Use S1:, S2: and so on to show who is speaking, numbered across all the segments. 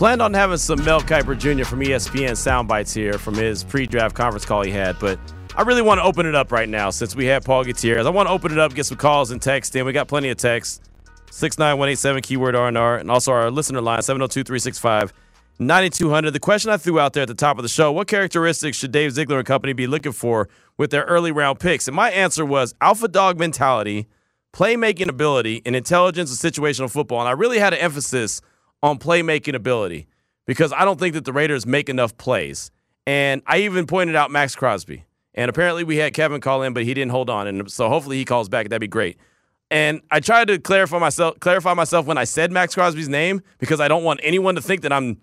S1: Planned on having some Mel Kiper Jr. from ESPN sound bites here from his pre-draft conference call he had, but I really want to open it up right now since we have Paul Gutierrez. I want to open it up, get some calls and text in. We got plenty of texts. 69187 keyword R&R and also our listener line 702-365 9200. The question I threw out there at the top of the show, what characteristics should Dave Ziegler and company be looking for with their early round picks? And my answer was alpha dog mentality, playmaking ability, and intelligence of situational football. And I really had an emphasis on playmaking ability because I don't think that the Raiders make enough plays. And I even pointed out Maxx Crosby. And apparently we had Kevin call in, but he didn't hold on. And so hopefully he calls back. That'd be great. And I tried to clarify myself clarify myself when I said Maxx Crosby's name because I don't want anyone to think that I'm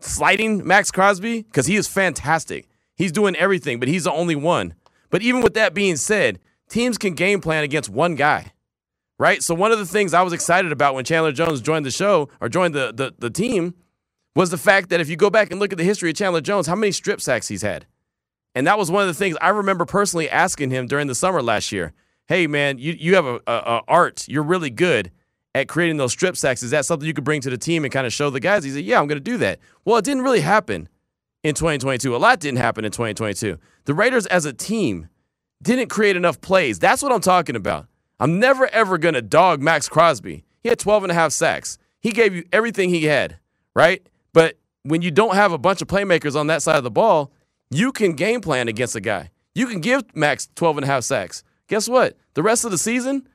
S1: slighting Maxx Crosby because he is fantastic. He's doing everything, but he's the only one. But even with that being said, teams can game plan against one guy, right? So one of the things I was excited about when Chandler Jones joined the show or joined the, the, the team was the fact that if you go back and look at the history of Chandler Jones, how many strip sacks he's had. And that was one of the things I remember personally asking him during the summer last year. Hey, man, you, you have a, a, a art. You're really good at creating those strip sacks. Is that something you could bring to the team and kind of show the guys? He said, Yeah, I'm going to do that. Well, it didn't really happen in 2022. A lot didn't happen in 2022. The Raiders as a team didn't create enough plays. That's what I'm talking about. I'm never, ever going to dog Maxx Crosby. He had 12 and a half sacks. He gave you everything he had, right? But when you don't have a bunch of playmakers on that side of the ball, you can game plan against a guy. You can give Max 12 and a half sacks. Guess what? The rest of the season,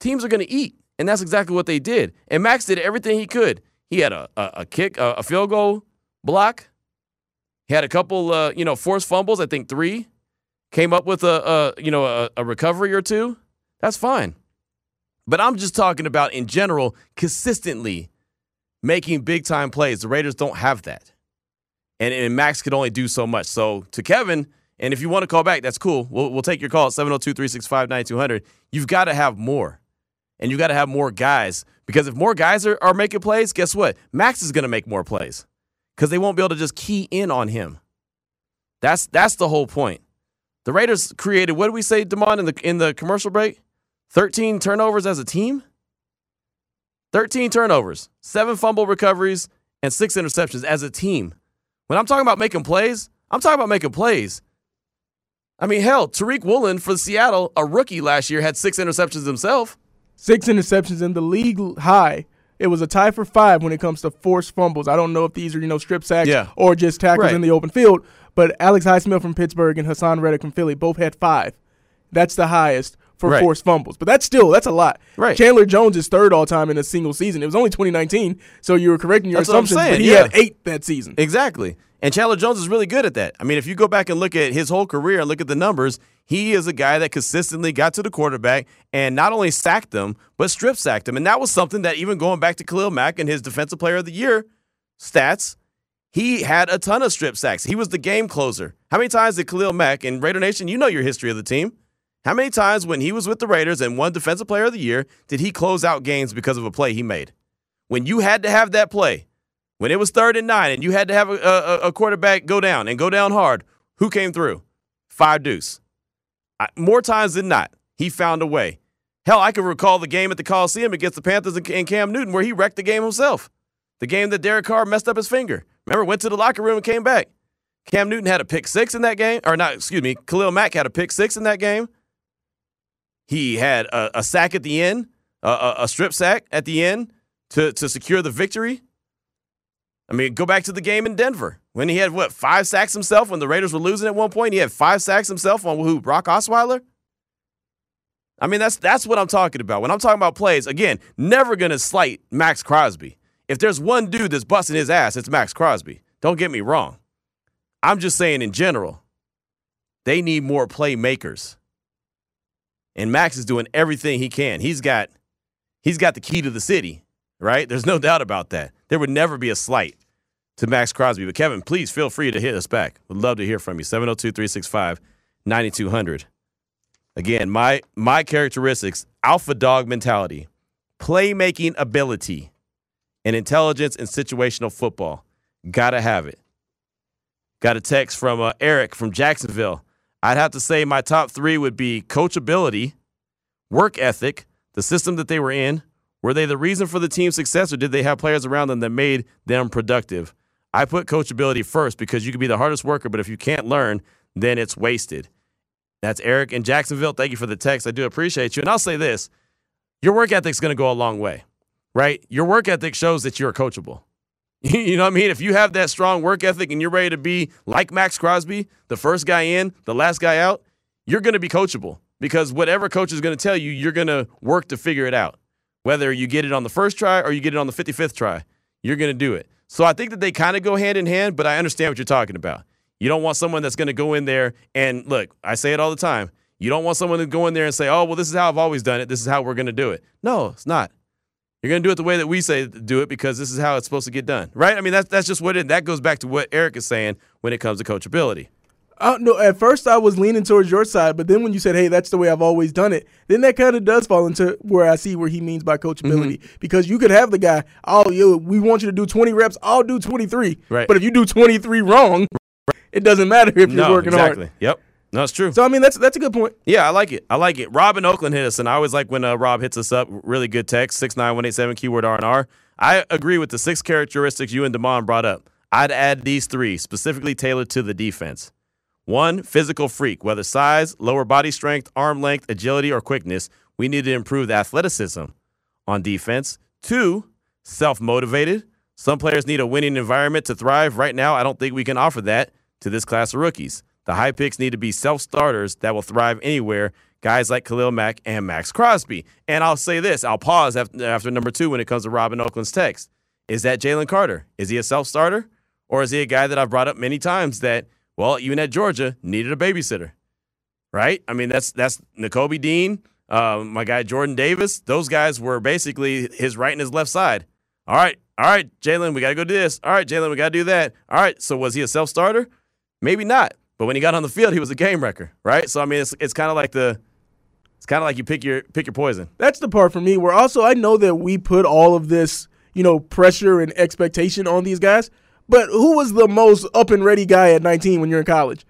S1: teams are going to eat. And that's exactly what they did. And Max did everything he could. He had a, a, a kick, a, a, field goal block. He had a couple, uh, you know, forced fumbles. I think three. Came up with a, a you know, a, a recovery or two. That's fine. But I'm just talking about in general, consistently making big time plays. The Raiders don't have that. And, and Max could only do so much. So to Kevin, and if you want to call back, that's cool. We'll, we'll take your call at 702 365 9200. You've got to have more and you've got to have more guys because if more guys are, are making plays, guess what? Max is going to make more plays because they won't be able to just key in on him. That's that's the whole point. The Raiders created what did we say, Demond, in the in the commercial break? Thirteen turnovers as a team. Thirteen turnovers, seven fumble recoveries, and six interceptions as a team. When I'm talking about making plays, I'm talking about making plays. I mean, hell, Tariq Woolen for Seattle, a rookie last year, had six interceptions himself
S2: six interceptions in the league high. It was a tie for five when it comes to forced fumbles. I don't know if these are you know strip sacks
S1: yeah.
S2: or just tackles
S1: right.
S2: in the open field, but Alex Highsmith from Pittsburgh and Haason Reddick from Philly both had five. That's the highest for
S1: right.
S2: forced fumbles, but that's still that's a lot.
S1: Right.
S2: Chandler Jones is third all time in a single season. It was only 2019, so you were correcting your
S1: that's
S2: assumptions.
S1: But
S2: he
S1: yeah.
S2: had eight that season.
S1: Exactly. And Chandler Jones is really good at that. I mean, if you go back and look at his whole career and look at the numbers, he is a guy that consistently got to the quarterback and not only sacked them, but strip sacked them. And that was something that even going back to Khalil Mack and his Defensive Player of the Year stats, he had a ton of strip sacks. He was the game closer. How many times did Khalil Mack and Raider Nation, you know your history of the team. How many times when he was with the Raiders and won Defensive Player of the Year did he close out games because of a play he made? When you had to have that play, when it was third and nine and you had to have a, a, a quarterback go down and go down hard, who came through? Five deuce. I, more times than not, he found a way. Hell, I can recall the game at the Coliseum against the Panthers and Cam Newton where he wrecked the game himself. The game that Derek Carr messed up his finger. Remember, went to the locker room and came back. Cam Newton had a pick six in that game, or not, excuse me, Khalil Mack had a pick six in that game. He had a, a sack at the end, a, a, strip sack at the end to, to secure the victory. I mean, go back to the game in Denver when he had what five sacks himself when the Raiders were losing at one point. He had five sacks himself on who Brock Osweiler. I mean, that's that's what I'm talking about. When I'm talking about plays, again, never gonna slight Maxx Crosby. If there's one dude that's busting his ass, it's Maxx Crosby. Don't get me wrong. I'm just saying in general, they need more playmakers. And Max is doing everything he can. He's got he's got the key to the city, right? There's no doubt about that. There would never be a slight to Maxx Crosby. But Kevin, please feel free to hit us back. Would love to hear from you. 702 365 9200. Again, my my characteristics alpha dog mentality, playmaking ability, and intelligence in situational football. Gotta have it. Got a text from uh, Eric from Jacksonville. I'd have to say my top three would be coachability, work ethic, the system that they were in. Were they the reason for the team's success, or did they have players around them that made them productive? I put coachability first because you can be the hardest worker, but if you can't learn, then it's wasted. That's Eric in Jacksonville. Thank you for the text. I do appreciate you. And I'll say this your work ethic's going to go a long way, right? Your work ethic shows that you're coachable. you know what I mean? If you have that strong work ethic and you're ready to be like Maxx Crosby, the first guy in, the last guy out, you're going to be coachable because whatever coach is going to tell you, you're going to work to figure it out. Whether you get it on the first try or you get it on the 55th try, you're going to do it. So I think that they kind of go hand in hand, but I understand what you're talking about. You don't want someone that's going to go in there and look, I say it all the time. You don't want someone to go in there and say, oh, well, this is how I've always done it. This is how we're going to do it. No, it's not. You're going to do it the way that we say do it because this is how it's supposed to get done, right? I mean, that's that's just what it. That goes back to what Eric is saying when it comes to coachability.
S2: Uh, no, at first I was leaning towards your side, but then when you said, "Hey, that's the way I've always done it," then that kind of does fall into where I see where he means by coachability. Mm-hmm. Because you could have the guy, "Oh, yo, we want you to do 20 reps. I'll do 23."
S1: Right.
S2: But if you do 23 wrong, it doesn't matter if
S1: no,
S2: you're working
S1: exactly.
S2: hard.
S1: Yep. No, it's true.
S2: So I mean, that's that's a good point.
S1: Yeah, I like it. I like it. Rob in Oakland hit us, and I always like when uh, Rob hits us up. Really good text six nine one eight seven keyword R and R. I agree with the six characteristics you and Damon brought up. I'd add these three specifically tailored to the defense. One, physical freak, whether size, lower body strength, arm length, agility, or quickness. We need to improve the athleticism on defense. Two, self motivated. Some players need a winning environment to thrive. Right now, I don't think we can offer that to this class of rookies. The high picks need to be self starters that will thrive anywhere. Guys like Khalil Mack and Maxx Crosby. And I'll say this I'll pause after, number two when it comes to Rob in Oakland's text. Is that Jalen Carter? Is he a self starter? Or is he a guy that I've brought up many times that, well, even at Georgia, needed a babysitter? Right? I mean, that's that's Nakobe Dean, uh, my guy Jordan Davis. Those guys were basically his right and his left side. All right, all right, Jalen, we got to go do this. All right, Jalen, we got to do that. All right, so was he a self starter? Maybe not. But when he got on the field, he was a game wrecker, right? So I mean, it's it's kind of like the it's kind of like you pick your pick your poison.
S2: That's the part for me where also I know that we put all of this, you know, pressure and expectation on these guys. But who was the most up and ready guy at 19 when you're in college,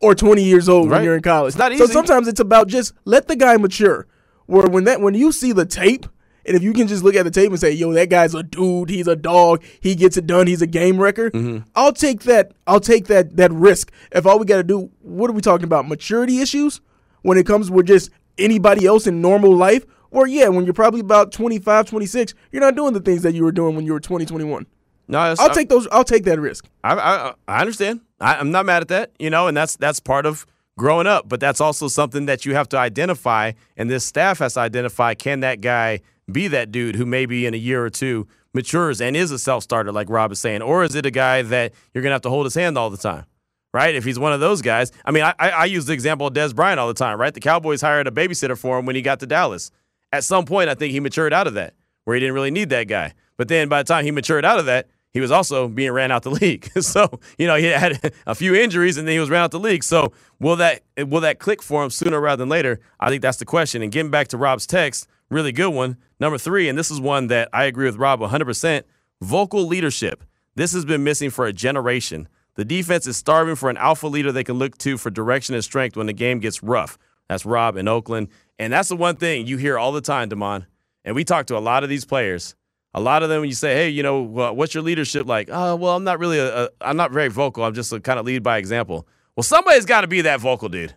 S2: or 20 years old
S1: right.
S2: when you're in college?
S1: It's not easy.
S2: So sometimes it's about just let the guy mature. Where when that when you see the tape and if you can just look at the tape and say, "Yo, that guy's a dude. He's a dog. He gets it done. He's a game wrecker," mm-hmm. I'll take that. I'll take that that risk. If all we got to do, what are we talking about? Maturity issues when it comes with just anybody else in normal life, or yeah, when you're probably about 25, 26, you're not doing the things that you were doing when you were 20, 21.
S1: No,
S2: I'll take those. I'll take that risk.
S1: I I, I understand. I, I'm not mad at that. You know, and that's that's part of growing up. But that's also something that you have to identify, and this staff has to identify. Can that guy be that dude who maybe in a year or two matures and is a self starter, like Rob is saying? Or is it a guy that you're going to have to hold his hand all the time? Right? If he's one of those guys. I mean, I, I use the example of Dez Bryant all the time, right? The Cowboys hired a babysitter for him when he got to Dallas. At some point, I think he matured out of that, where he didn't really need that guy. But then by the time he matured out of that, he was also being ran out the league. so, you know, he had a few injuries and then he was ran out the league. So will that will that click for him sooner rather than later? I think that's the question. And getting back to Rob's text, really good one. Number three, and this is one that I agree with Rob 100% vocal leadership. This has been missing for a generation. The defense is starving for an alpha leader they can look to for direction and strength when the game gets rough. That's Rob in Oakland. And that's the one thing you hear all the time, Damon. And we talk to a lot of these players. A lot of them, when you say, "Hey, you know, what's your leadership like?" Oh, well, I'm not really I'm not very vocal. I'm just a kind of lead by example. Well, somebody's got to be that vocal dude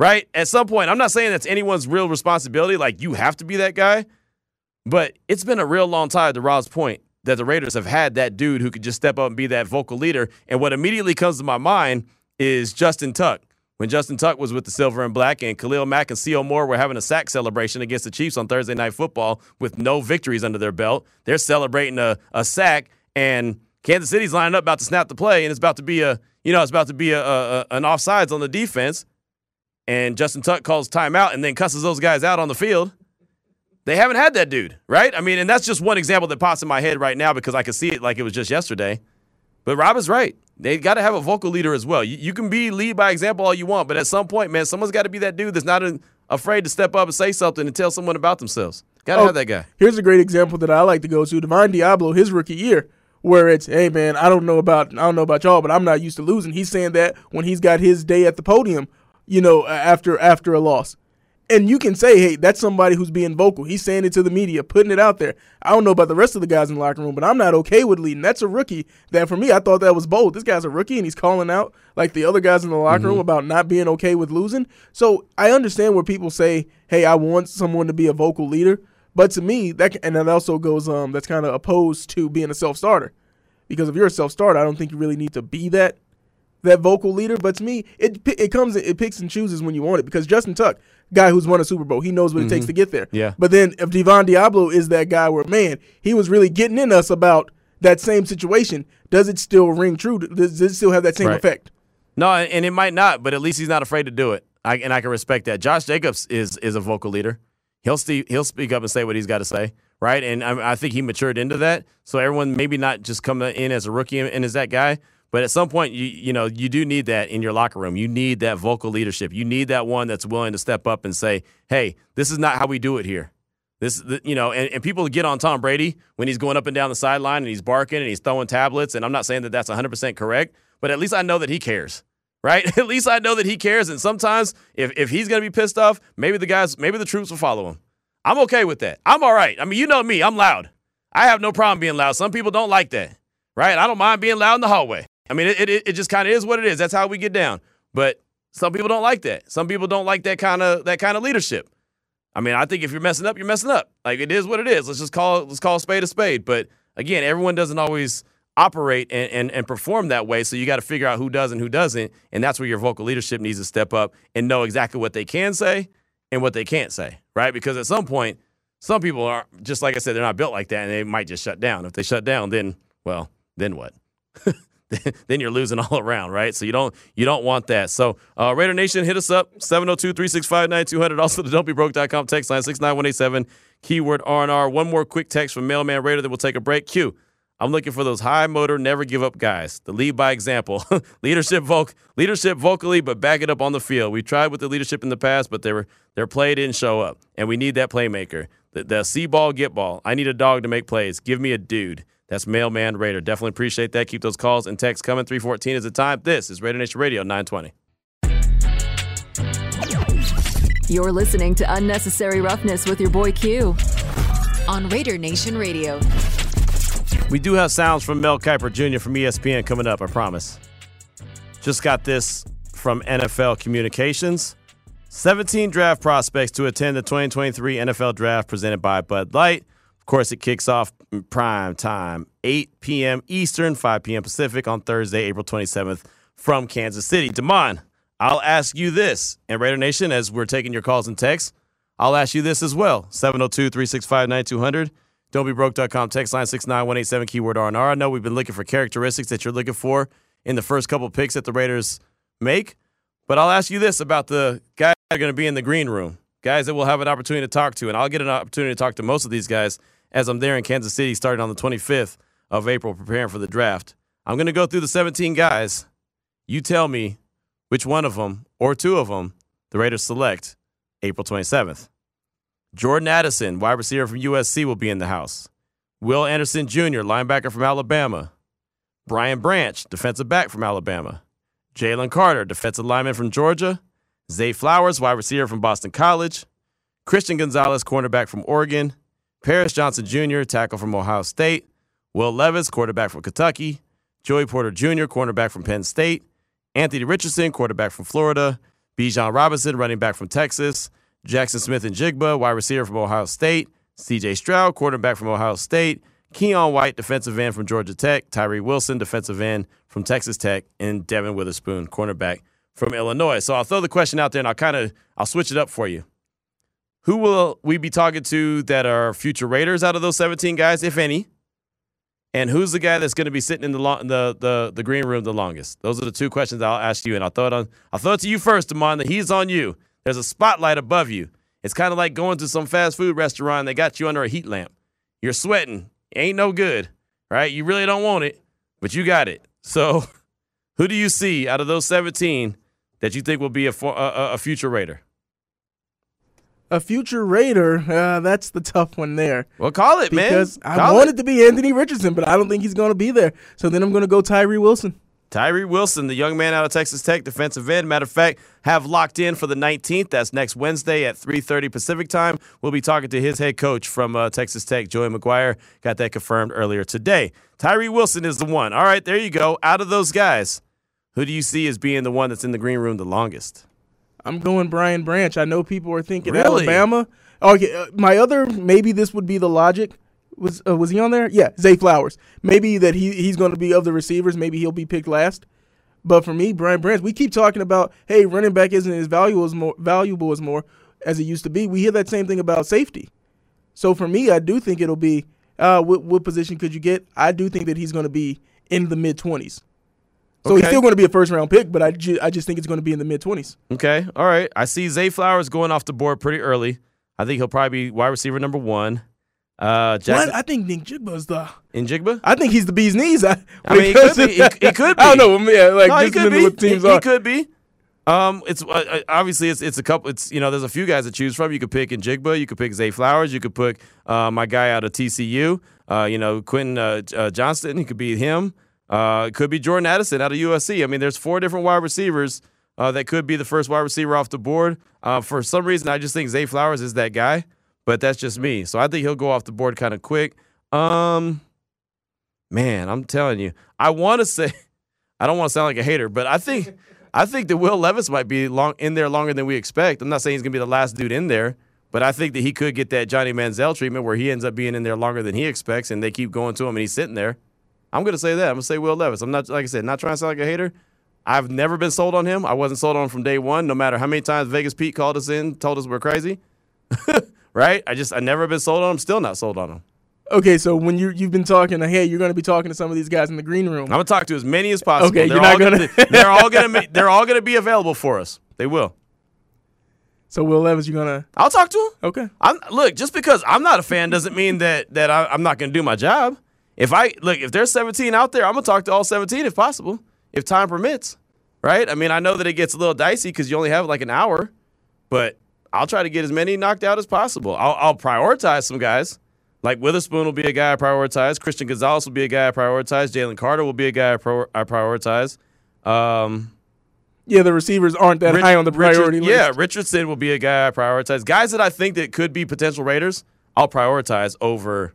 S1: right? At some point, I'm not saying that's anyone's real responsibility, like you have to be that guy, but it's been a real long time, to Rob's point, that the Raiders have had that dude who could just step up and be that vocal leader. And what immediately comes to my mind is Justin Tuck. When Justin Tuck was with the Silver and Black and Khalil Mack and Sio Moore were having a sack celebration against the Chiefs on Thursday Night Football with no victories under their belt, they're celebrating a, a sack, and Kansas City's lining up about to snap the play, and it's about to be a, you know, it's about to be a, a an offsides on the defense and Justin Tuck calls timeout and then cusses those guys out on the field. They haven't had that dude, right? I mean, and that's just one example that pops in my head right now because I can see it like it was just yesterday. But Rob is right. They got to have a vocal leader as well. You, you, can be lead by example all you want, but at some point, man, someone's got to be that dude that's not an, afraid to step up and say something and tell someone about themselves. Got to oh, have that guy.
S2: Here's a great example that I like to go to: Divine Deablo, his rookie year, where it's, hey man, I don't know about I don't know about y'all, but I'm not used to losing. He's saying that when he's got his day at the podium, you know, after after a loss and you can say, hey, that's somebody who's being vocal. He's saying it to the media, putting it out there. I don't know about the rest of the guys in the locker room, but I'm not okay with leading. That's a rookie. That for me, I thought that was bold. This guy's a rookie, and he's calling out like the other guys in the locker mm-hmm. room about not being okay with losing. So I understand where people say, hey, I want someone to be a vocal leader. But to me, that and that also goes um that's kind of opposed to being a self starter, because if you're a self starter, I don't think you really need to be that that vocal leader. But to me, it it comes it picks and chooses when you want it. Because Justin Tuck, guy who's won a Super Bowl, he knows what mm-hmm. it takes mm-hmm. to get there.
S1: Yeah.
S2: But then if Divine Deablo is that guy where man, he was really getting in us about that same situation. Does it still ring true? Does, does it still have that same right. effect?
S1: No, and it might not, but at least he's not afraid to do it. I, and I can respect that. Josh Jacobs is is a vocal leader. He'll st- he'll speak up and say what he's got to say, right? And I, I think he matured into that. So everyone maybe not just coming in as a rookie and as that guy, but at some point, you you know you do need that in your locker room. You need that vocal leadership. You need that one that's willing to step up and say, "Hey, this is not how we do it here." This, you know, and, and people get on Tom Brady when he's going up and down the sideline and he's barking and he's throwing tablets. And I'm not saying that that's 100% correct, but at least I know that he cares, right? at least I know that he cares. And sometimes if, if he's going to be pissed off, maybe the guys, maybe the troops will follow him. I'm okay with that. I'm all right. I mean, you know me, I'm loud. I have no problem being loud. Some people don't like that, right? I don't mind being loud in the hallway. I mean, it, it, it just kind of is what it is. That's how we get down. But some people don't like that. Some people don't like that kind of that kind of leadership. I mean, I think if you're messing up, you're messing up. Like it is what it is. Let's just call let's call a spade a spade. But again, everyone doesn't always operate and, and, and perform that way. So you got to figure out who does and who doesn't. And that's where your vocal leadership needs to step up and know exactly what they can say and what they can't say, right? Because at some point, some people are just like I said, they're not built like that, and they might just shut down. If they shut down, then well, then what? then you're losing all around, right? So you don't you don't want that. So uh, Raider Nation, hit us up 702-365-9200. Also the don'tbebroke.com text line 69187 keyword R&R. One more quick text from Mailman Raider that we'll take a break. Q. I'm looking for those high motor, never give up guys. The lead by example. leadership voc- leadership vocally, but back it up on the field. We tried with the leadership in the past, but they were their play didn't show up. And we need that playmaker. The, the see ball, get ball. I need a dog to make plays. Give me a dude. That's Mailman Raider. Definitely appreciate that. Keep those calls and texts coming. 314 is the time. This is Raider Nation Radio 920.
S3: You're listening to Unnecessary Roughness with your boy Q on Raider Nation Radio.
S1: We do have sounds from Mel Kiper Jr. from ESPN coming up, I promise. Just got this from NFL Communications. 17 draft prospects to attend the 2023 NFL Draft presented by Bud Light course, it kicks off prime time, 8 p.m. Eastern, 5 p.m. Pacific on Thursday, April 27th from Kansas City. Damon, I'll ask you this, and Raider Nation, as we're taking your calls and texts, I'll ask you this as well 702 365 9200. Don'tBeBroke.com, text line 69187, keyword R&R. I know we've been looking for characteristics that you're looking for in the first couple picks that the Raiders make, but I'll ask you this about the guys that are going to be in the green room, guys that we'll have an opportunity to talk to, and I'll get an opportunity to talk to most of these guys as I'm there in Kansas City starting on the 25th of April preparing for the draft. I'm going to go through the 17 guys. You tell me which one of them or two of them the Raiders select April 27th. Jordan Addison, wide receiver from USC, will be in the house. Will Anderson Jr., linebacker from Alabama. Brian Branch, defensive back from Alabama. Jalen Carter, defensive lineman from Georgia. Zay Flowers, wide receiver from Boston College. Christian Gonzalez, cornerback from Oregon. Paris Johnson Jr., tackle from Ohio State. Will Levis, quarterback from Kentucky. Joey Porter Jr., cornerback from Penn State. Anthony Richardson, quarterback from Florida. Bijan Robinson, running back from Texas. Jaxon Smith-Njigba, wide receiver from Ohio State. CJ Stroud, quarterback from Ohio State. Keion White, defensive end from Georgia Tech. Tyree Wilson, defensive end from Texas Tech. And Devon Witherspoon, cornerback from Illinois. So I'll throw the question out there and I'll kind of I'll switch it up for you. Who will we be talking to that are future Raiders out of those 17 guys, if any? And who's the guy that's going to be sitting in the, the the the green room the longest? Those are the two questions I'll ask you, and I'll throw it on. I'll throw it to you first, Damon. That he's on you. There's a spotlight above you. It's kind of like going to some fast food restaurant. They got you under a heat lamp. You're sweating. Ain't no good, right? You really don't want it, but you got it. So, who do you see out of those 17 that you think will be a, a, a future Raider?
S2: A future Raider, uh, that's the tough one there.
S1: Well, call it,
S2: because
S1: man.
S2: Because
S1: I
S2: wanted it. to be Anthony Richardson, but I don't think he's going to be there. So then I'm going to go Tyree Wilson.
S1: Tyree Wilson, the young man out of Texas Tech, defensive end. Matter of fact, have locked in for the 19th. That's next Wednesday at 3:30 Pacific time. We'll be talking to his head coach from uh, Texas Tech, Joey McGuire. Got that confirmed earlier today. Tyree Wilson is the one. All right, there you go. Out of those guys, who do you see as being the one that's in the green room the longest?
S2: I'm going Brian Branch. I know people are thinking
S1: really?
S2: Alabama. Okay, uh, my other maybe this would be the logic. Was uh, was he on there? Yeah, Zay Flowers. Maybe that he he's going to be of the receivers. Maybe he'll be picked last. But for me, Brian Branch, we keep talking about hey, running back isn't as valuable as more valuable as more as it used to be. We hear that same thing about safety. So for me, I do think it'll be uh, what, what position could you get? I do think that he's going to be in the mid twenties. So okay. he's still going to be a first round pick, but I, ju- I just think it's going to be in the mid 20s.
S1: Okay. All right. I see Zay Flowers going off the board pretty early. I think he'll probably be wide receiver number one. Uh,
S2: Jackson, what? I think Njigba's the in
S1: Njigba.
S2: I think he's the bee's knees. I,
S1: I mean, he could, be, he, he could be.
S2: I don't know. Yeah, like
S1: no,
S2: he
S1: could be. Teams he, he could be. Um, it's uh, uh, obviously it's it's a couple. It's you know there's a few guys to choose from. You could pick in Njigba. You could pick Zay Flowers. You could pick uh, my guy out of TCU. Uh, you know Quentin uh, uh, Johnston. He could be him. Uh, it could be Jordan Addison out of USC. I mean, there's four different wide receivers uh, that could be the first wide receiver off the board. Uh, for some reason, I just think Zay Flowers is that guy, but that's just me. So I think he'll go off the board kind of quick. Um, man, I'm telling you, I want to say, I don't want to sound like a hater, but I think, I think that Will Levis might be long in there longer than we expect. I'm not saying he's gonna be the last dude in there. But I think that he could get that Johnny Manziel treatment where he ends up being in there longer than he expects, and they keep going to him, and he's sitting there. I'm going to say that. I'm going to say Will Levis. I'm not, like I said, not trying to sound like a hater. I've never been sold on him. I wasn't sold on him from day one, no matter how many times Vegas Pete called us in, told us we're crazy. right? I just, I never been sold on him. Still not sold on him.
S2: Okay, so when you you've been talking hey, you're going to be talking to some of these guys in the green room.
S1: I'm going to talk to as many as possible.
S2: Okay,
S1: they're
S2: you're not going
S1: to. They're all going to. They're all going to be available for us. They will.
S2: So Will Levis, you're gonna?
S1: I'll talk to him.
S2: Okay.
S1: I'm look. Just because I'm not a fan doesn't mean that that I, I'm not going to do my job. If I look, if there's 17 out there, I'm gonna talk to all 17 if possible, if time permits. Right? I mean, I know that it gets a little dicey because you only have like an hour, but I'll try to get as many knocked out as possible. I'll, I'll prioritize some guys. Like Witherspoon will be a guy I prioritize. Christian Gonzalez will be a guy I prioritize. Jalen Carter will be a guy I, pro- I prioritize. Um,
S2: yeah, the receivers aren't that Rich, high on the priority
S1: Richard,
S2: list.
S1: Yeah, Richardson will be a guy I prioritize. Guys that I think that could be potential Raiders, I'll prioritize over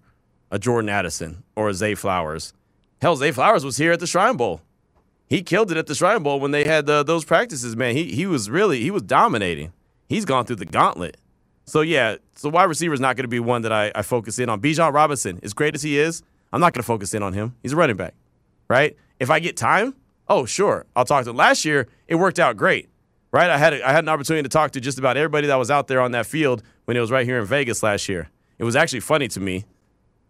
S1: a Jordan Addison or a Zay Flowers. Hell, Zay Flowers was here at the Shrine Bowl. He killed it at the Shrine Bowl when they had uh, those practices. Man, he he was really he was dominating. He's gone through the gauntlet. So yeah, so wide receiver is not going to be one that I, I focus in on. Bijan Robinson, as great as he is, I'm not going to focus in on him. He's a running back, right? If I get time, oh sure, I'll talk to him. Last year it worked out great, right? I had a, I had an opportunity to talk to just about everybody that was out there on that field when it was right here in Vegas last year. It was actually funny to me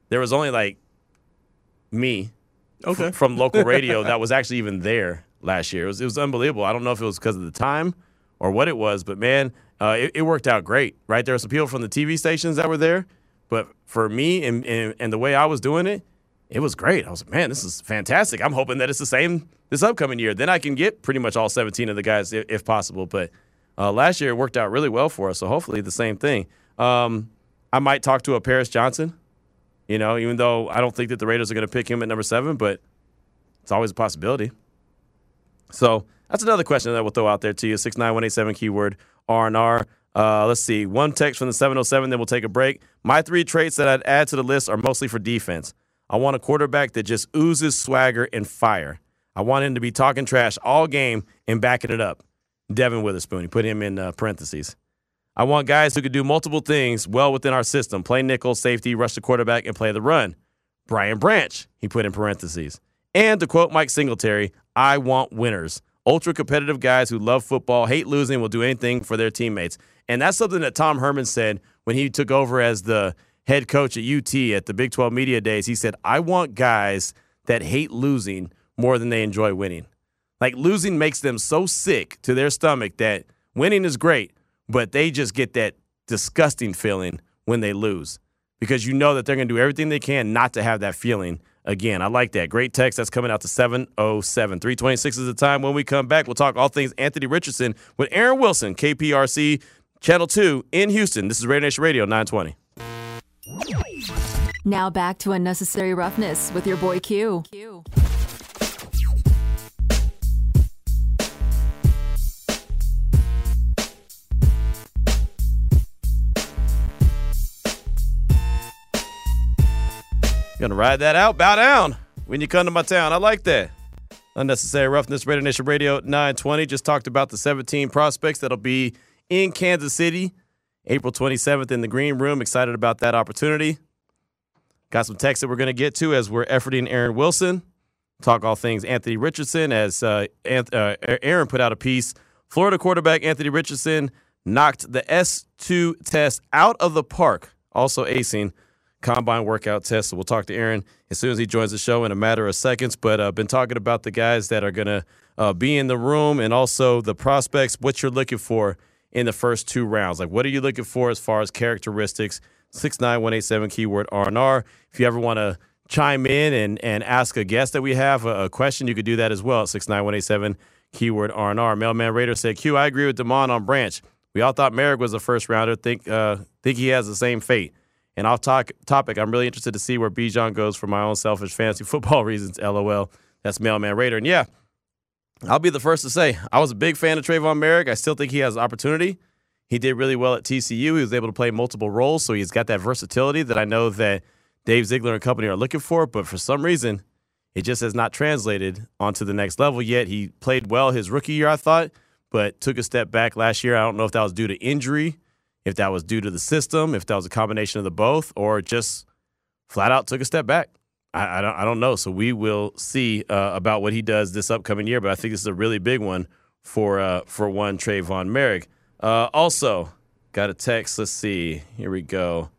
S1: there was only like me
S2: okay.
S1: f- from local radio that was actually even there last year. It was, it was unbelievable. I don't know if it was because of the time or what it was, but man, uh, it, it, worked out great, right? There were some people from the TV stations that were there, but for me and, and, and, the way I was doing it, it was great. I was like, man, this is fantastic. I'm hoping that it's the same this upcoming year. Then I can get pretty much all 17 of the guys if, if possible. But uh, last year it worked out really well for us, so hopefully the same thing. Um, I might talk to a Paris Johnson you know, even though I don't think that the Raiders are going to pick him at number seven, but it's always a possibility. So that's another question that we'll throw out there to you. Six nine one eight seven keyword R and R. Uh, let's see. One text from the 707, then we'll take a break. My three traits that I'd add to the list are mostly for defense. I want a quarterback that just oozes swagger and fire. I want him to be talking trash all game and backing it up. Devon Witherspoon. He put him in uh, parentheses. I want guys who can do multiple things well within our system play nickel, safety, rush the quarterback, and play the run. Brian Branch, he put in parentheses. And to quote Mike Singletary, I want winners. Ultra competitive guys who love football, hate losing, will do anything for their teammates. And that's something that Tom Herman said when he took over as the head coach at UT at the Big 12 Media Days. He said, I want guys that hate losing more than they enjoy winning. Like losing makes them so sick to their stomach that winning is great, but they just get that disgusting feeling when they lose because you know that they're going to do everything they can not to have that feeling again. I like that. Great text that's coming out to 707. 326 is the time. When we come back, we'll talk all things Anthony Richardson with Aaron Wilson, KPRC Channel 2 in Houston. This is Radio Nation Radio 920.
S3: Now back to unnecessary roughness with your boy Q.
S1: Gonna ride that out, bow down when you come to my town. I like that. Unnecessary roughness, Raider Nation Radio 920. Just talked about the 17 prospects that'll be in Kansas City April 27th in the green room. Excited about that opportunity. Got some texts that we're going to get to as we're efforting Aaron Wilson. Talk all things Anthony Richardson as uh, uh, Aaron put out a piece. Florida quarterback Anthony Richardson knocked the S2 test out of the park, also acing combine workout test. So we'll talk to Aaron as soon as he joins the show in a matter of seconds. But I've uh, been talking about the guys that are going to uh, be in the room and also the prospects, what you're looking for in the first two rounds. Like, what are you looking for as far as characteristics? 69187 keyword R&R. If you ever want to chime in and, and ask a guest that we have a, a question, you could do that as well at 69187 keyword R&R. Mailman Raider said, Q, I agree with DeMond on Branch. We all thought Moehrig was a first rounder. Think uh, think he has the same fate. And off talk, topic, I'm really interested to see where Bijan goes for my own selfish fantasy football reasons. LOL. That's Mailman Raider. And yeah, I'll be the first to say I was a big fan of Tre'von Moehrig. I still think he has opportunity. He did really well at TCU. He was able to play multiple roles, so he's got that versatility that I know that Dave Ziegler and company are looking for. But for some reason, it just has not translated onto the next level yet. He played well his rookie year, I thought, but took a step back last year. I don't know if that was due to injury if that was due to the system, if that was a combination of the both, or just flat out took a step back. I, I don't, I don't know. So we will see uh, about what he does this upcoming year. But I think this is a really big one for uh, for one Tre'von Moehrig. Uh, also, got a text. Let's see. Here we go.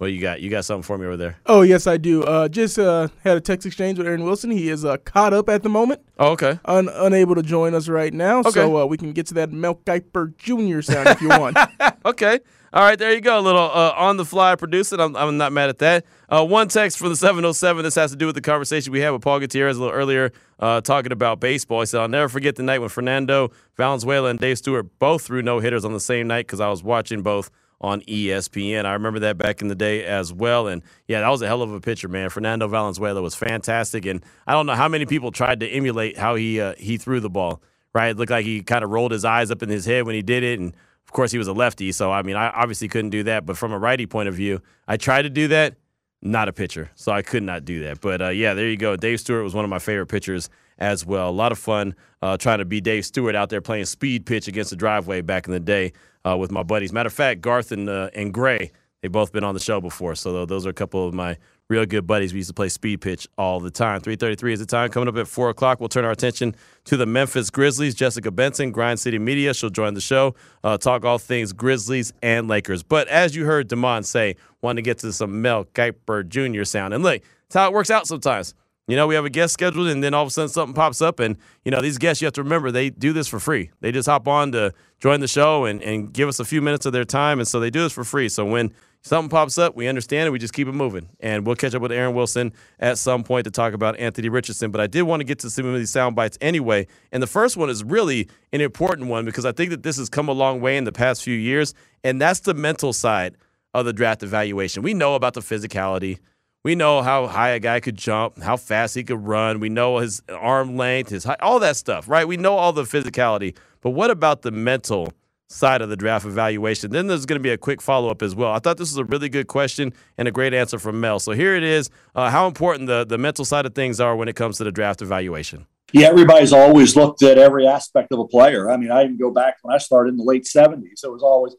S1: What you got? You got something for me over there?
S2: Oh yes, I do. Uh, just uh, had a text exchange with Aaron Wilson. He is uh, caught up at the moment.
S1: Oh, okay.
S2: Un- unable to join us right now, okay. so uh, we can get to that Mel Kiper Jr. sound if you want.
S1: okay. All right, there you go. A little uh, on the fly producing. I'm, I'm not mad at that. Uh, one text from the 707. This has to do with the conversation we had with Paul Gutierrez a little earlier, uh, talking about baseball. He said, I'll never forget the night when Fernando Valenzuela and Dave Stewart both threw no hitters on the same night because I was watching both on ESPN. I remember that back in the day as well. And yeah, that was a hell of a pitcher, man. Fernando Valenzuela was fantastic. And I don't know how many people tried to emulate how he uh, he threw the ball. Right, it looked like he kind of rolled his eyes up in his head when he did it, and of course he was a lefty. So I mean, I obviously couldn't do that. But from a righty point of view, I tried to do that. Not a pitcher, so I could not do that. But uh, yeah, there you go. Dave Stewart was one of my favorite pitchers as well. A lot of fun uh, trying to be Dave Stewart out there playing speed pitch against the driveway back in the day uh, with my buddies. Matter of fact, Garth and uh, and Gray, they've both been on the show before, so those are a couple of my real good buddies. We used to play speed pitch all the time. 3:33 is the time. Coming up at four o'clock, we'll turn our attention to the Memphis Grizzlies. Jessica Benson, Grind City Media, she'll join the show, uh, talk all things Grizzlies and Lakers. But as you heard Damon say, wanting to get to some Mel Kiper Jr. sound, and look, that's how it works out sometimes. You know, we have a guest scheduled, and then all of a sudden something pops up. And, you know, these guests, you have to remember, they do this for free. They just hop on to join the show and, and give us a few minutes of their time. And so they do this for free. So when something pops up, we understand it. We just keep it moving. And we'll catch up with Aaron Wilson at some point to talk about Anthony Richardson. But I did want to get to some of these sound bites anyway. And the first one is really an important one because I think that this has come a long way in the past few years. And that's the mental side of the draft evaluation. We know about the physicality. We know how high a guy could jump, how fast he could run. We know his arm length, his height, all that stuff, right? We know all the physicality. But what about the mental side of the draft evaluation? Then there's going to be a quick follow up as well. I thought this was a really good question and a great answer from Mel. So here it is uh, how important the, the mental side of things are when it comes to the draft evaluation.
S4: Yeah, everybody's always looked at every aspect of a player. I mean, I even go back when I started in the late 70s. It was always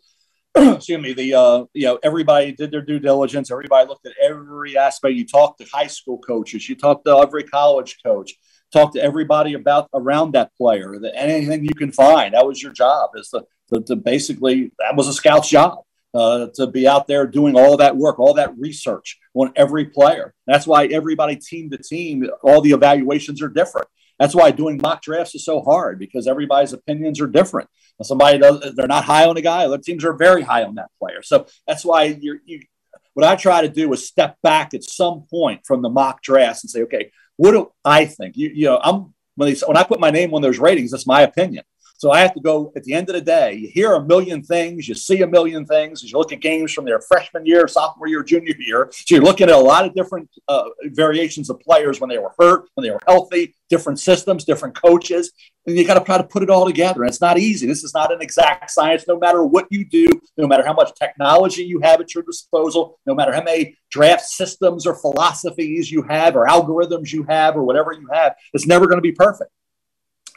S4: excuse me, the uh, you know everybody did their due diligence. Everybody looked at every aspect. You talked to high school coaches. You talked to every college coach. Talked to everybody about around that player. Anything you can find. That was your job. Is to, to, to basically that was a scout's job. Uh, to be out there doing all that work, all that research on every player. That's why everybody team to team, all the evaluations are different. That's why doing mock drafts is so hard because everybody's opinions are different. Somebody does, they're not high on a guy. Other teams are very high on that player. So that's why you're, you, what I try to do is step back at some point from the mock drafts and say, okay, what do I think? You, you know, I'm when, they, when I put my name on those ratings, that's my opinion. So I have to go at the end of the day. You hear a million things, you see a million things as you look at games from their freshman year, sophomore year, junior year. So you're looking at a lot of different uh, variations of players when they were hurt, when they were healthy, different systems, different coaches. And you got to try to put it all together. And it's not easy. This is not an exact science. No matter what you do, no matter how much technology you have at your disposal, no matter how many draft systems or philosophies you have or algorithms you have or whatever you have, it's never going to be perfect.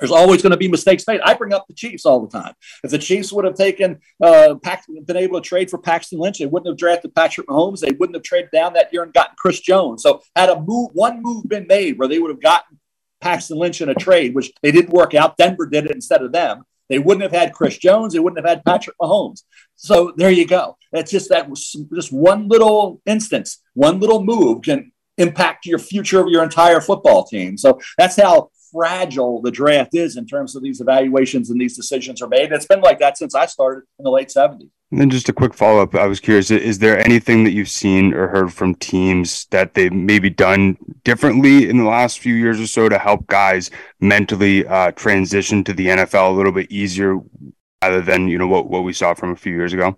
S4: There's always going to be mistakes made. I bring up the Chiefs all the time. If the Chiefs would have taken, uh, been able to trade for Paxton Lynch, they wouldn't have drafted Patrick Mahomes. They wouldn't have traded down that year and gotten Chris Jones. So had a move, one move been made where they would have gotten Paxton Lynch in a trade, which they didn't work out. Denver did it instead of them. They wouldn't have had Chris Jones. They wouldn't have had Patrick Mahomes. So there you go. That's just that was just one little instance, one little move can impact your future of your entire football team. So that's how fragile the draft is in terms of these evaluations and these decisions are made. It's been like that since I started in the late 70s.
S5: And then just a quick follow up. I was curious, is there anything that you've seen or heard from teams that they've maybe done differently in the last few years or so to help guys mentally uh, transition to the NFL a little bit easier rather than, you know, what, what we saw from a few years ago?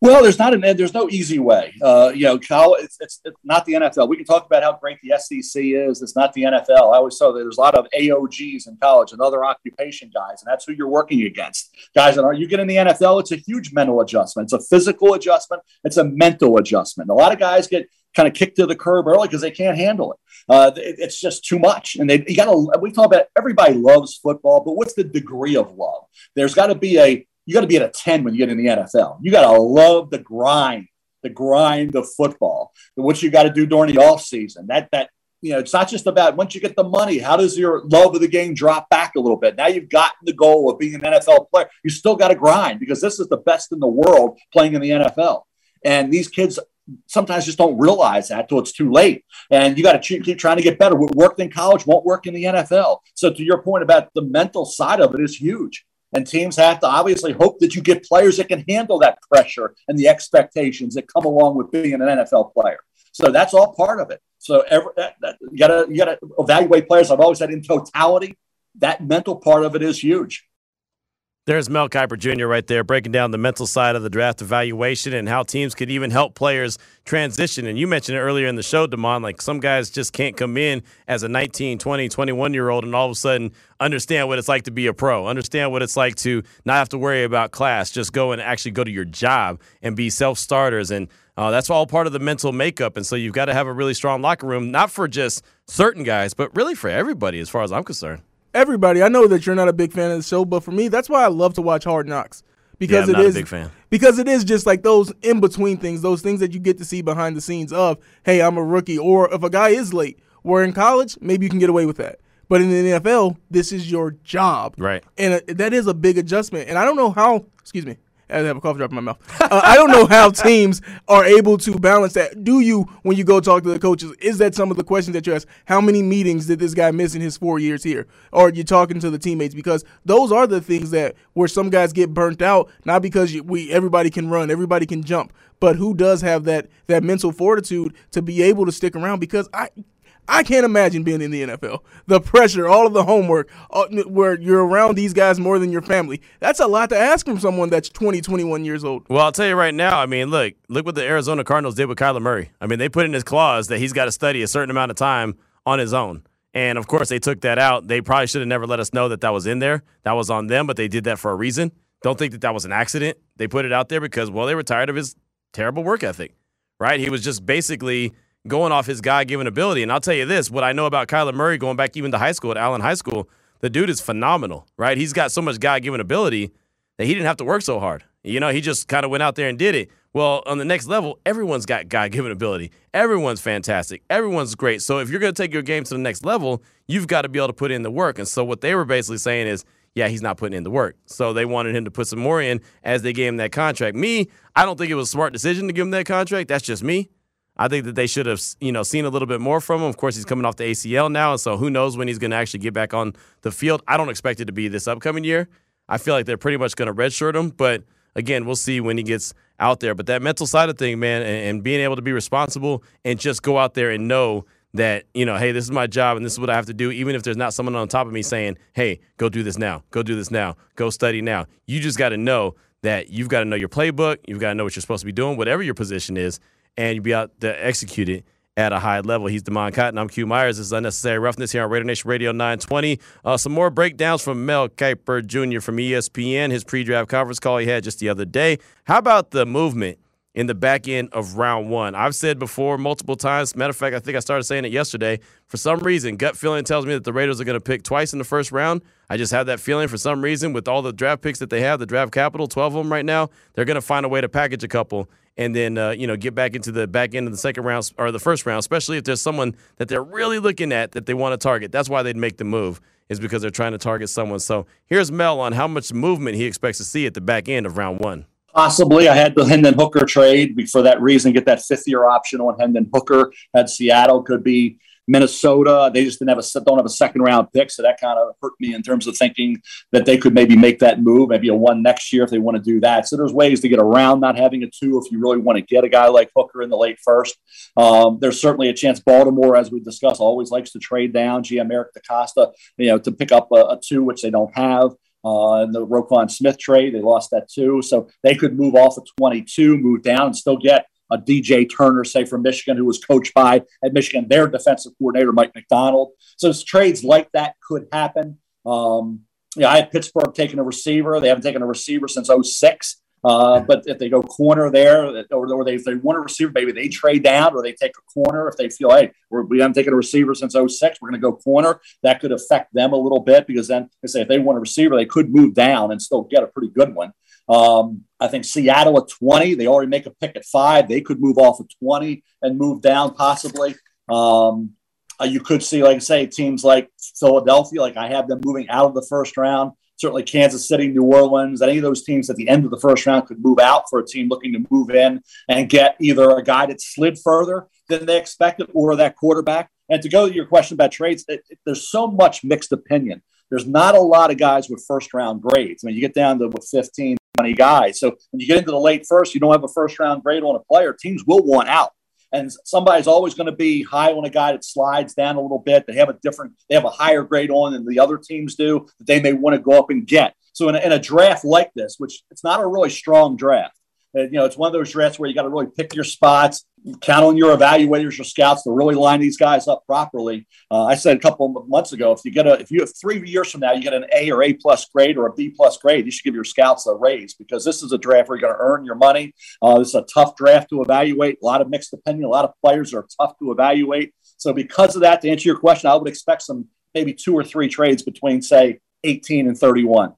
S4: Well, there's not an there's no easy way. Uh, you know, college, it's, it's, it's, not the NFL. We can talk about how great the SEC is. It's not the NFL. I always say that there's a lot of AOGs in college and other occupation guys, and that's who you're working against. Guys that are you get in the NFL, it's a huge mental adjustment. It's a physical adjustment. It's a mental adjustment. A lot of guys get kind of kicked to the curb early because they can't handle it. Uh, it. It's just too much, and they you got to. We talk about everybody loves football, but what's the degree of love? There's got to be a you got to be at a 10 when you get in the NFL. You got to love the grind, the grind of football, what you got to do during the off season. That, that, you know, it's not just about once you get the money, how does your love of the game drop back a little bit? Now you've gotten the goal of being an NFL player. You still got to grind because this is the best in the world playing in the NFL. And these kids sometimes just don't realize that till it's too late. And you got to keep trying to get better. What worked in college won't work in the NFL. So to your point about the mental side of it is huge. And teams have to obviously hope that you get players that can handle that pressure and the expectations that come along with being an NFL player. So that's all part of it. So every, that, that, you gotta you gotta evaluate players. I've always said in totality, that mental part of it is huge.
S1: There's Mel Kiper Jr. right there breaking down the mental side of the draft evaluation and how teams could even help players transition. And you mentioned it earlier in the show, Damon, like some guys just can't come in as a 19, 20, 21 year old and all of a sudden understand what it's like to be a pro, understand what it's like to not have to worry about class, just go and actually go to your job and be self starters. And uh, that's all part of the mental makeup. And so you've got to have a really strong locker room, not for just certain guys, but really for everybody, as far as I'm concerned
S2: everybody. I know that you're not a big fan of the show, but for me, that's why I love to watch Hard Knocks because
S1: yeah,
S2: it is
S1: big fan.
S2: because it is just like those in between things, those things that you get to see behind the scenes of, hey, I'm a rookie, or if a guy is late. Where in college, maybe you can get away with that. But in the NFL, this is your job.
S1: Right.
S2: And uh, that is a big adjustment. And I don't know how, excuse me, I have a cough drop in my mouth. Uh, I don't know how teams are able to balance that. Do you, when you go talk to the coaches, is that some of the questions that you ask? How many meetings did this guy miss in his four years here? Or are you're talking to the teammates because those are the things that where some guys get burnt out, not because you, we everybody can run, everybody can jump, but who does have that that mental fortitude to be able to stick around? Because I I can't imagine being in the NFL. The pressure, all of the homework, uh, where you're around these guys more than your family. That's a lot to ask from someone that's 20, 21 years old.
S1: Well, I'll tell you right now, I mean, look, look what the Arizona Cardinals did with Kyler Murray. I mean, they put in his clause that he's got to study a certain amount of time on his own. And of course, they took that out. They probably should have never let us know that that was in there. That was on them, but they did that for a reason. Don't think that that was an accident. They put it out there because, well, they were tired of his terrible work ethic, right? He was just basically – going off his God given ability. And I'll tell you this what I know about Kyler Murray going back even to high school at Allen High School, the dude is phenomenal, right? He's got so much God given ability that he didn't have to work so hard. You know, he just kind of went out there and did it. Well, on the next level, everyone's got God given ability. Everyone's fantastic. Everyone's great. So if you're going to take your game to the next level, you've got to be able to put in the work. And so what they were basically saying is, yeah, he's not putting in the work. So they wanted him to put some more in as they gave him that contract. Me, I don't think it was a smart decision to give him that contract. That's just me. I think that they should have, you know, seen a little bit more from him. Of course, he's coming off the ACL now, and so who knows when he's going to actually get back on the field. I don't expect it to be this upcoming year. I feel like they're pretty much going to redshirt him, but again, we'll see when he gets out there. But that mental side of thing, man, and, and being able to be responsible and just go out there and know that you know hey this is my job and this is what i have to do even if there's not someone on top of me saying hey go do this now go do this now go study now you just got to know that you've got to know your playbook you've got to know what you're supposed to be doing whatever your position is and you be out to execute it at a high level. He's Demond Cotton. I'm Q Myers. This is Unnecessary Roughness here on Raider Nation Radio 920. Uh, some more breakdowns from Mel Kiper Jr. from ESPN, his pre draft conference call he had just the other day. How about the movement in the back end of round one. I've said before multiple times. Matter of fact, I think I started saying it yesterday. For some reason, gut feeling tells me that the Raiders are going to pick twice in the first round. I just have that feeling for some reason with all the draft picks that they have, the draft capital, 12 of them right now, they're going to find a way to package a couple and then uh, you know get back into the back end of the second round or the first round, especially if there's someone that they're really looking at that they want to target. That's why they'd make the move is because they're trying to target someone. So here's Mel on how much movement he expects to see at the back end of round one.
S4: Possibly, I had the Hendon Hooker trade for that reason. Get that fifth year option on Hendon Hooker. at Seattle could be Minnesota. They just didn't have a don't have a second round pick, so that kind of hurt me in terms of thinking that they could maybe make that move, maybe a one next year if they want to do that. So there's ways to get around not having a two if you really want to get a guy like Hooker in the late first. Um, there's certainly a chance Baltimore, as we discussed, always likes to trade down. GM Eric DeCosta, you know, to pick up a, a two, which they don't have. Uh, in the Roquan Smith trade, they lost that too. So they could move off of 22, move down, and still get a DJ Turner, say from Michigan, who was coached by at Michigan, their defensive coordinator Mike Macdonald. So trades like that could happen. Um, yeah, I had Pittsburgh taking a receiver. They haven't taken a receiver since 06. Uh, but if they go corner there, or, or they, if they want a receiver, maybe they trade down or they take a corner. If they feel, hey, we're, we haven't taken a receiver since 06, we're going to go corner. That could affect them a little bit because then, they say, if they want a receiver, they could move down and still get a pretty good one. Um, I think Seattle at 20, they already make a pick at five. They could move off of 20 and move down possibly. Um, uh, you could see, like I say, teams like Philadelphia, like I have them moving out of the first round certainly Kansas City, New Orleans, any of those teams at the end of the first round could move out for a team looking to move in and get either a guy that slid further than they expected or that quarterback. And to go to your question about trades, it, it, there's so much mixed opinion. There's not a lot of guys with first round grades. I mean, you get down to 15, 20 guys. So when you get into the late first, you don't have a first round grade on a player, teams will want out and somebody's always going to be high on a guy that slides down a little bit. They have a different, they have a higher grade on than the other teams do that they may want to go up and get. So in a, in a draft like this, which it's not a really strong draft, uh, you know, it's one of those drafts where you got to really pick your spots, count on your evaluators, your scouts to really line these guys up properly. Uh, I said a couple months ago, if you get a, if you have three years from now, you get an A or A plus grade or a B plus grade, you should give your scouts a raise because this is a draft where you're going to earn your money. Uh, this is a tough draft to evaluate. A lot of mixed opinion. A lot of players are tough to evaluate. So because of that, to answer your question, I would expect some maybe two or three trades between say 18 and 31.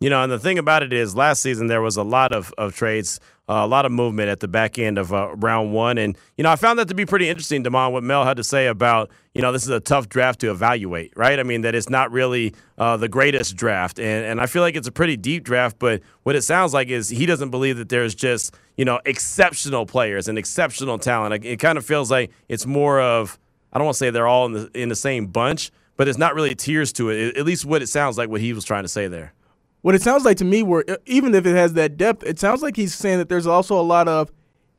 S1: You know, and the thing about it is, last season there was a lot of, of trades, uh, a lot of movement at the back end of uh, round one. And, you know, I found that to be pretty interesting, Demond, what Mel had to say about, you know, this is a tough draft to evaluate, right? I mean, that it's not really uh, the greatest draft. And, and I feel like it's a pretty deep draft, but what it sounds like is he doesn't believe that there's just, you know, exceptional players and exceptional talent. It kind of feels like it's more of, I don't want to say they're all in the, in the same bunch, but it's not really tiers to it, at least what it sounds like what he was trying to say there
S2: what it sounds like to me, where even if it has that depth, it sounds like he's saying that there's also a lot of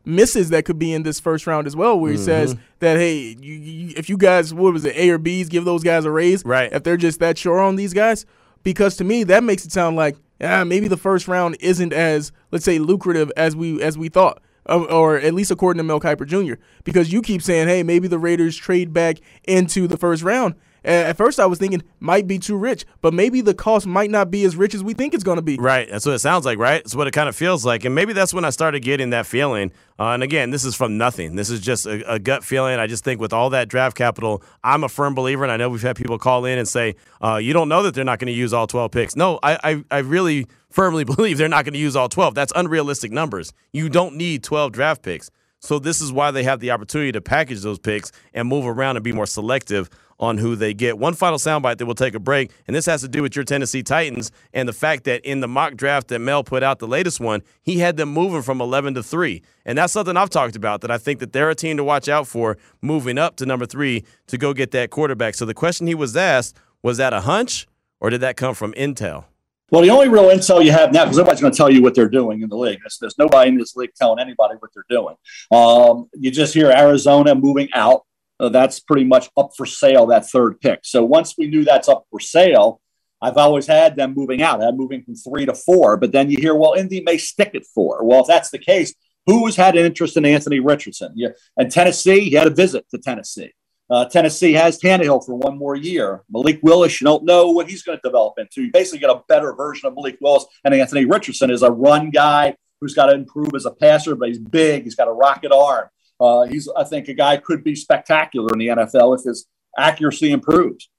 S2: misses that could be in this first round as well, where he mm-hmm. says that hey, you, you, if you guys what was it A or B's, give those guys a raise,
S1: right?
S2: If they're just that sure on these guys, because to me that makes it sound like yeah, maybe the first round isn't as let's say lucrative as we as we thought. or at least according to Mel Kiper Jr. Because you keep saying, hey, maybe the Raiders trade back into the first round. At first, I was thinking might be too rich, but maybe the cost might not be as rich as we think it's going to be.
S1: Right. That's what it sounds like, right? It's what it kind of feels like. And maybe that's when I started getting that feeling. Uh, and again, this is from nothing. This is just a, a, gut feeling. I just think with all that draft capital, I'm a firm believer, and I know we've had people call in and say, uh, you don't know that they're not going to use all 12 picks. No, I, I, I really firmly believe they're not going to use all 12. That's unrealistic numbers. You don't need 12 draft picks. So this is why they have the opportunity to package those picks and move around and be more selective on who they get. One final soundbite that we'll take a break, and this has to do with your Tennessee Titans and the fact that in the mock draft that Mel put out, the latest one, he had them moving from 11 to 3. And that's something I've talked about that I think that they're a team to watch out for moving up to number 3 to go get that quarterback. So the question he was asked, was that a hunch or did that come from intel?
S4: Well, the only real intel you have now, because everybody's going to tell you what they're doing in the league. There's, there's nobody in this league telling anybody what they're doing. Um, you just hear Arizona moving out. Uh, that's pretty much up for sale, that third pick. So once we knew that's up for sale, I've always had them moving out, I'm moving from three to four. But then you hear, well, Indy may stick at four. Well, if that's the case, who's had an interest in Anthony Richardson? Yeah. And Tennessee, he had a visit to Tennessee. Uh, Tennessee has Tannehill for one more year. Malik Willis, you don't know what he's going to develop into. You basically get a better version of Malik Willis. And Anthony Richardson is a run guy who's got to improve as a passer, but he's big. He's got a rocket arm. Uh, he's, I think, a guy could be spectacular in the NFL if his accuracy improves.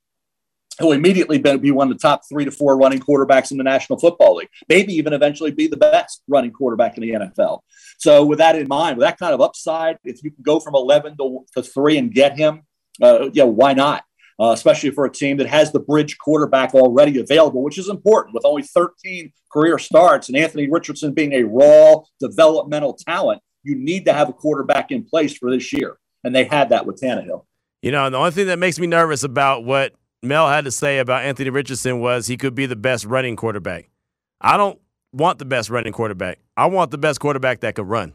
S4: He'll immediately be one of the top three to four running quarterbacks in the National Football League. Maybe even eventually be the best running quarterback in the NFL. So, with that in mind, with that kind of upside, if you can go from 11 to, to three and get him, uh, yeah, why not? Uh, especially for a team that has the bridge quarterback already available, which is important with only 13 career starts and Anthony Richardson being a raw developmental talent. You need to have a quarterback in place for this year. And they had that with Tannehill.
S1: You know, the only thing that makes me nervous about what Mel had to say about Anthony Richardson was he could be the best running quarterback. I don't want the best running quarterback. I want the best quarterback that could run.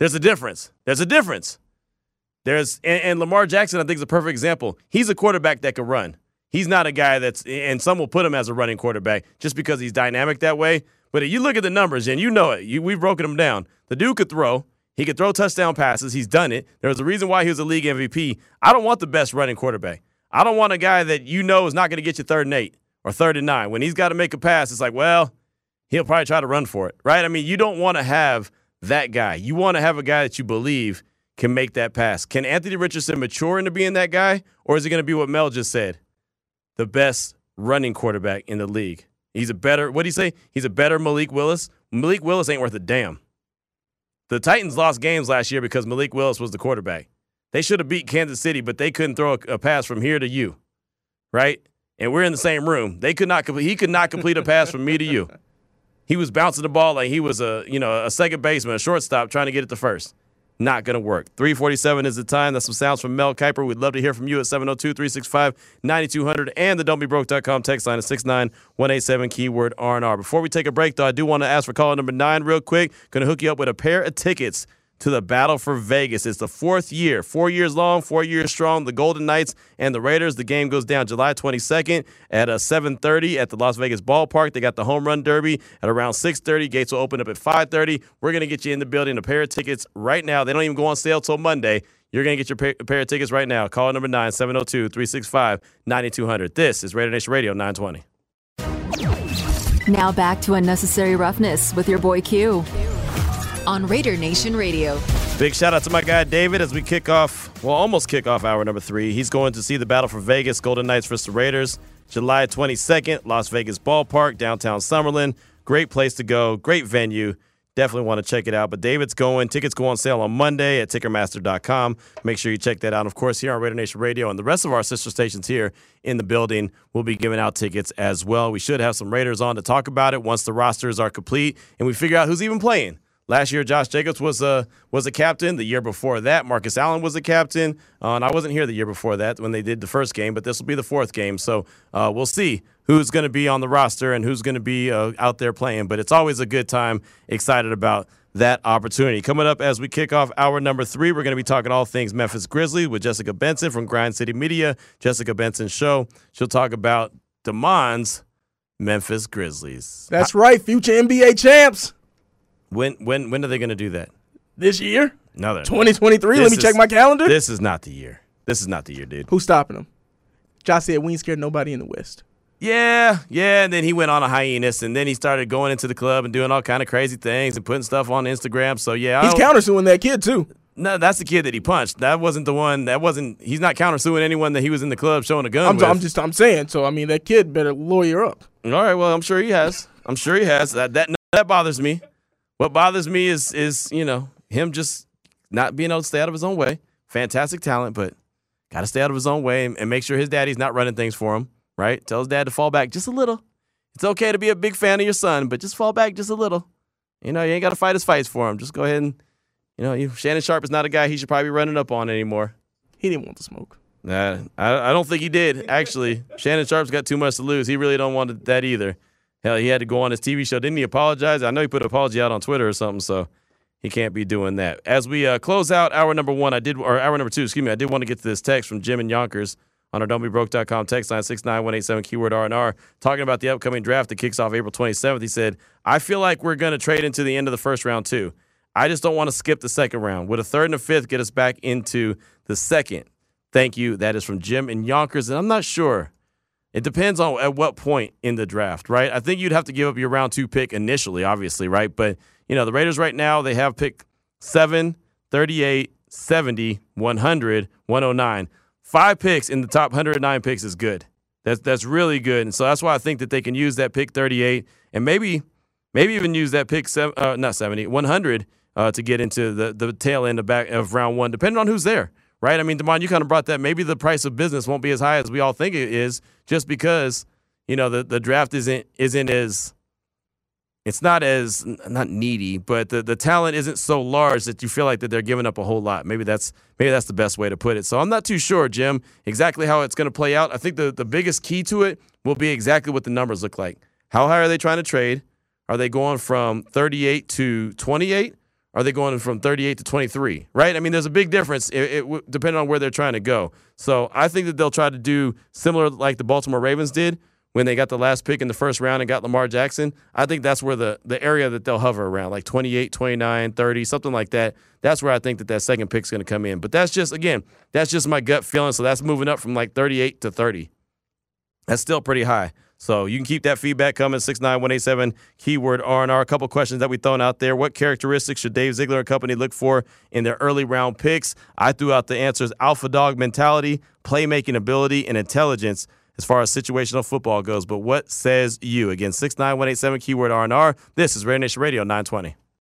S1: There's a difference. There's a difference. There's and, and, Lamar Jackson, I think, is a perfect example. He's a quarterback that can run. He's not a guy that's and some will put him as a running quarterback just because he's dynamic that way. But you look at the numbers, and you know it, you, we've broken them down. The dude could throw. He could throw touchdown passes. He's done it. There was a reason why he was a league MVP. I don't want the best running quarterback. I don't want a guy that you know is not going to get you third and eight or third and nine. When he's got to make a pass, it's like, well, he'll probably try to run for it, right? I mean, you don't want to have that guy. You want to have a guy that you believe can make that pass. Can Anthony Richardson mature into being that guy, or is it going to be what Mel just said? The best running quarterback in the league. He's a better, what do you say? He's a better Malik Willis. Malik Willis ain't worth a damn. The Titans lost games last year because Malik Willis was the quarterback. They should have beat Kansas City, but they couldn't throw a, a pass from here to you, right? And we're in the same room. They could not complete. He could not complete a pass from me to you. He was bouncing the ball like he was a you know a second baseman, a shortstop, trying to get it to first not going to work. 347 is the time. That's some sounds from Mel Kiper. We'd love to hear from you at 702 365 9200 and the don'tbebroke.com text line at 69187 keyword R&R. Before we take a break, though, I do want to ask for caller number nine real quick. Going to hook you up with a pair of tickets to the battle for Vegas. It's the fourth year, four years long, four years strong. The Golden Knights and the Raiders. The game goes down July 22nd at uh, 7:30 at the Las Vegas Ballpark. They got the Home Run Derby at around 6:30. Gates will open up at 5:30. We're gonna get you in the building a pair of tickets right now. They don't even go on sale till Monday. You're going to get your pair of tickets right now. Call number 9 702 365 9200. This is Raider Nation Radio 920.
S3: Now back to Unnecessary Roughness with your boy Q on Raider Nation Radio.
S1: Big shout out to my guy David as we kick off, well, almost kick off hour number three. He's going to see the battle for Vegas, Golden Knights versus the Raiders, July 22nd, Las Vegas Ballpark, downtown Summerlin. Great place to go, great venue. Definitely want to check it out. But David's going. Tickets go on sale on Monday at Ticketmaster.com. Make sure you check that out. Of course, here on Raider Nation Radio and the rest of our sister stations here in the building, we'll be giving out tickets as well. We should have some Raiders on to talk about it once the rosters are complete and we figure out who's even playing. Last year, Josh Jacobs was a was a captain. The year before that, Marcus Allen was a captain. Uh, and I wasn't here the year before that when they did the first game, but this will be the fourth game. So uh, we'll see who's going to be on the roster and who's going to be uh, out there playing. But it's always a good time. Excited about that opportunity. Coming up as we kick off hour number three, we're going to be talking all things Memphis Grizzlies with Jessica Benson from Grind City Media. Jessica Benson Show. She'll talk about Demond's Memphis Grizzlies.
S2: That's right, future NBA champs.
S1: When when when are they going to do that?
S2: This year?
S1: No, they're
S2: 2023. Let me
S1: is,
S2: check my calendar.
S1: This is not the year. This is not the year, dude.
S2: Who's stopping them? Josh said we ain't scared nobody in the West.
S1: Yeah, yeah. And then he went on a hiatus, and then he started going into the club and doing all kind of crazy things and putting stuff on Instagram. So yeah,
S2: he's countersuing that kid too.
S1: No, that's the kid that he punched. That wasn't the one. That wasn't. He's not countersuing anyone that he was in the club showing a gun.
S2: I'm,
S1: with.
S2: I'm just. I'm saying. So I mean, that kid better lawyer up.
S1: All right. Well, I'm sure he has. I'm sure he has. That that that bothers me. What bothers me is is you know him just not being able to stay out of his own way. Fantastic talent, but got to stay out of his own way and, and make sure his daddy's not running things for him. Right? Tell his dad to fall back just a little. It's okay to be a big fan of your son, but just fall back just a little. You know, you ain't got to fight his fights for him. Just go ahead and, you know, you, Shannon Sharpe is not a guy he should probably be running up on anymore.
S2: He didn't want the smoke.
S1: Nah, I, I don't think he did, actually. Shannon Sharpe's got too much to lose. He really don't want that either. Hell, he had to go on his TV show. Didn't he apologize? I know he put an apology out on Twitter or something, so he can't be doing that. As we uh, close out hour number one, I did, or hour number two, excuse me, I did want to get to this text from Jim and Yonkers on our don'tbebroke.com text line 69187 keyword R&R talking about the upcoming draft that kicks off April 27th. He said, I feel like we're going to trade into the end of the first round too. I just don't want to skip the second round. Would a third and a fifth get us back into the second? Thank you. That is from Jim and Yonkers. And I'm not sure. It depends on at what point in the draft, right? I think you'd have to give up your round two pick initially, obviously, right? But, you know, the Raiders right now, they have pick 7, 38, 70, 100, 109. Five picks in the top 109 picks is good. That's that's really good, and so that's why I think that they can use that pick 38 and maybe maybe even use that pick seven, uh, not 70, 100 uh, to get into the the tail end of back of round one, depending on who's there, right? I mean, Demond, you kind of brought that. Maybe the price of business won't be as high as we all think it is, just because you know the the draft isn't isn't as it's not as not needy, but the, the talent isn't so large that you feel like that they're giving up a whole lot. Maybe that's maybe that's the best way to put it. So I'm not too sure, Jim, exactly how it's going to play out. I think the, the biggest key to it will be exactly what the numbers look like. How high are they trying to trade? Are they going from 38 to 28? Are they going from 38 to 23? Right? I mean, there's a big difference it, it, depending on where they're trying to go. So I think that they'll try to do similar like the Baltimore Ravens did, when they got the last pick in the first round and got Lamar Jackson, I think that's where the, the area that they'll hover around, like 28, 29, 30, something like that. That's where I think that that second pick's going to come in. But that's just, again, that's just my gut feeling. So that's moving up from like 38 to 30. That's still pretty high. So you can keep that feedback coming, 69187, keyword R&R. A couple questions that we thrown out there. What characteristics should Dave Ziegler and company look for in their early round picks? I threw out the answers alpha dog mentality, playmaking ability, and intelligence as far as situational football goes. But what says you? Again, 69187 keyword R&R. This is Raider Nation Radio 920.